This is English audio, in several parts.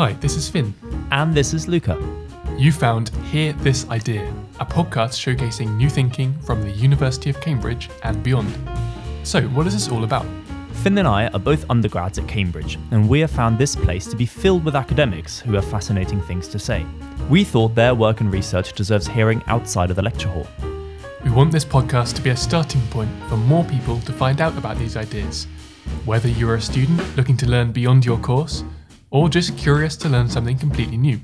Hi, this is Finn. And this is Luca. You found Hear This Idea, a podcast showcasing new thinking from the University of Cambridge and beyond. So, what is this all about? Finn and I are both undergrads at Cambridge, and we have found this place to be filled with academics who have fascinating things to say. We thought their work and research deserves hearing outside of the lecture hall. We want this podcast to be a starting point for more people to find out about these ideas. Whether you're a student looking to learn beyond your course, or just curious to learn something completely new.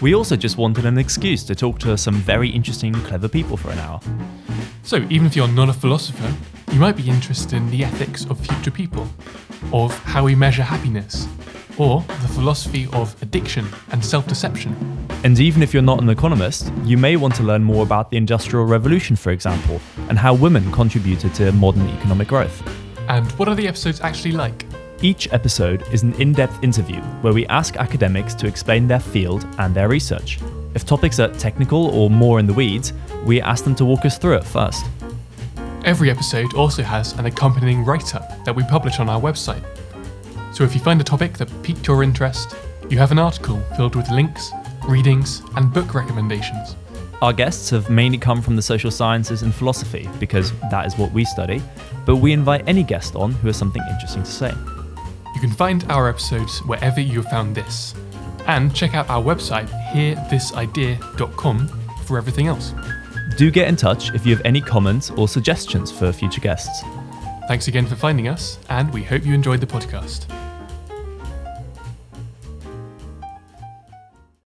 We also just wanted an excuse to talk to some very interesting, clever people for an hour. So, even if you're not a philosopher, you might be interested in the ethics of future people, of how we measure happiness, or the philosophy of addiction and self deception. And even if you're not an economist, you may want to learn more about the Industrial Revolution, for example, and how women contributed to modern economic growth. And what are the episodes actually like? Each episode is an in depth interview where we ask academics to explain their field and their research. If topics are technical or more in the weeds, we ask them to walk us through it first. Every episode also has an accompanying write up that we publish on our website. So if you find a topic that piqued your interest, you have an article filled with links, readings, and book recommendations. Our guests have mainly come from the social sciences and philosophy because that is what we study, but we invite any guest on who has something interesting to say. You can find our episodes wherever you have found this, and check out our website, hearthisidea.com, for everything else. Do get in touch if you have any comments or suggestions for future guests. Thanks again for finding us, and we hope you enjoyed the podcast.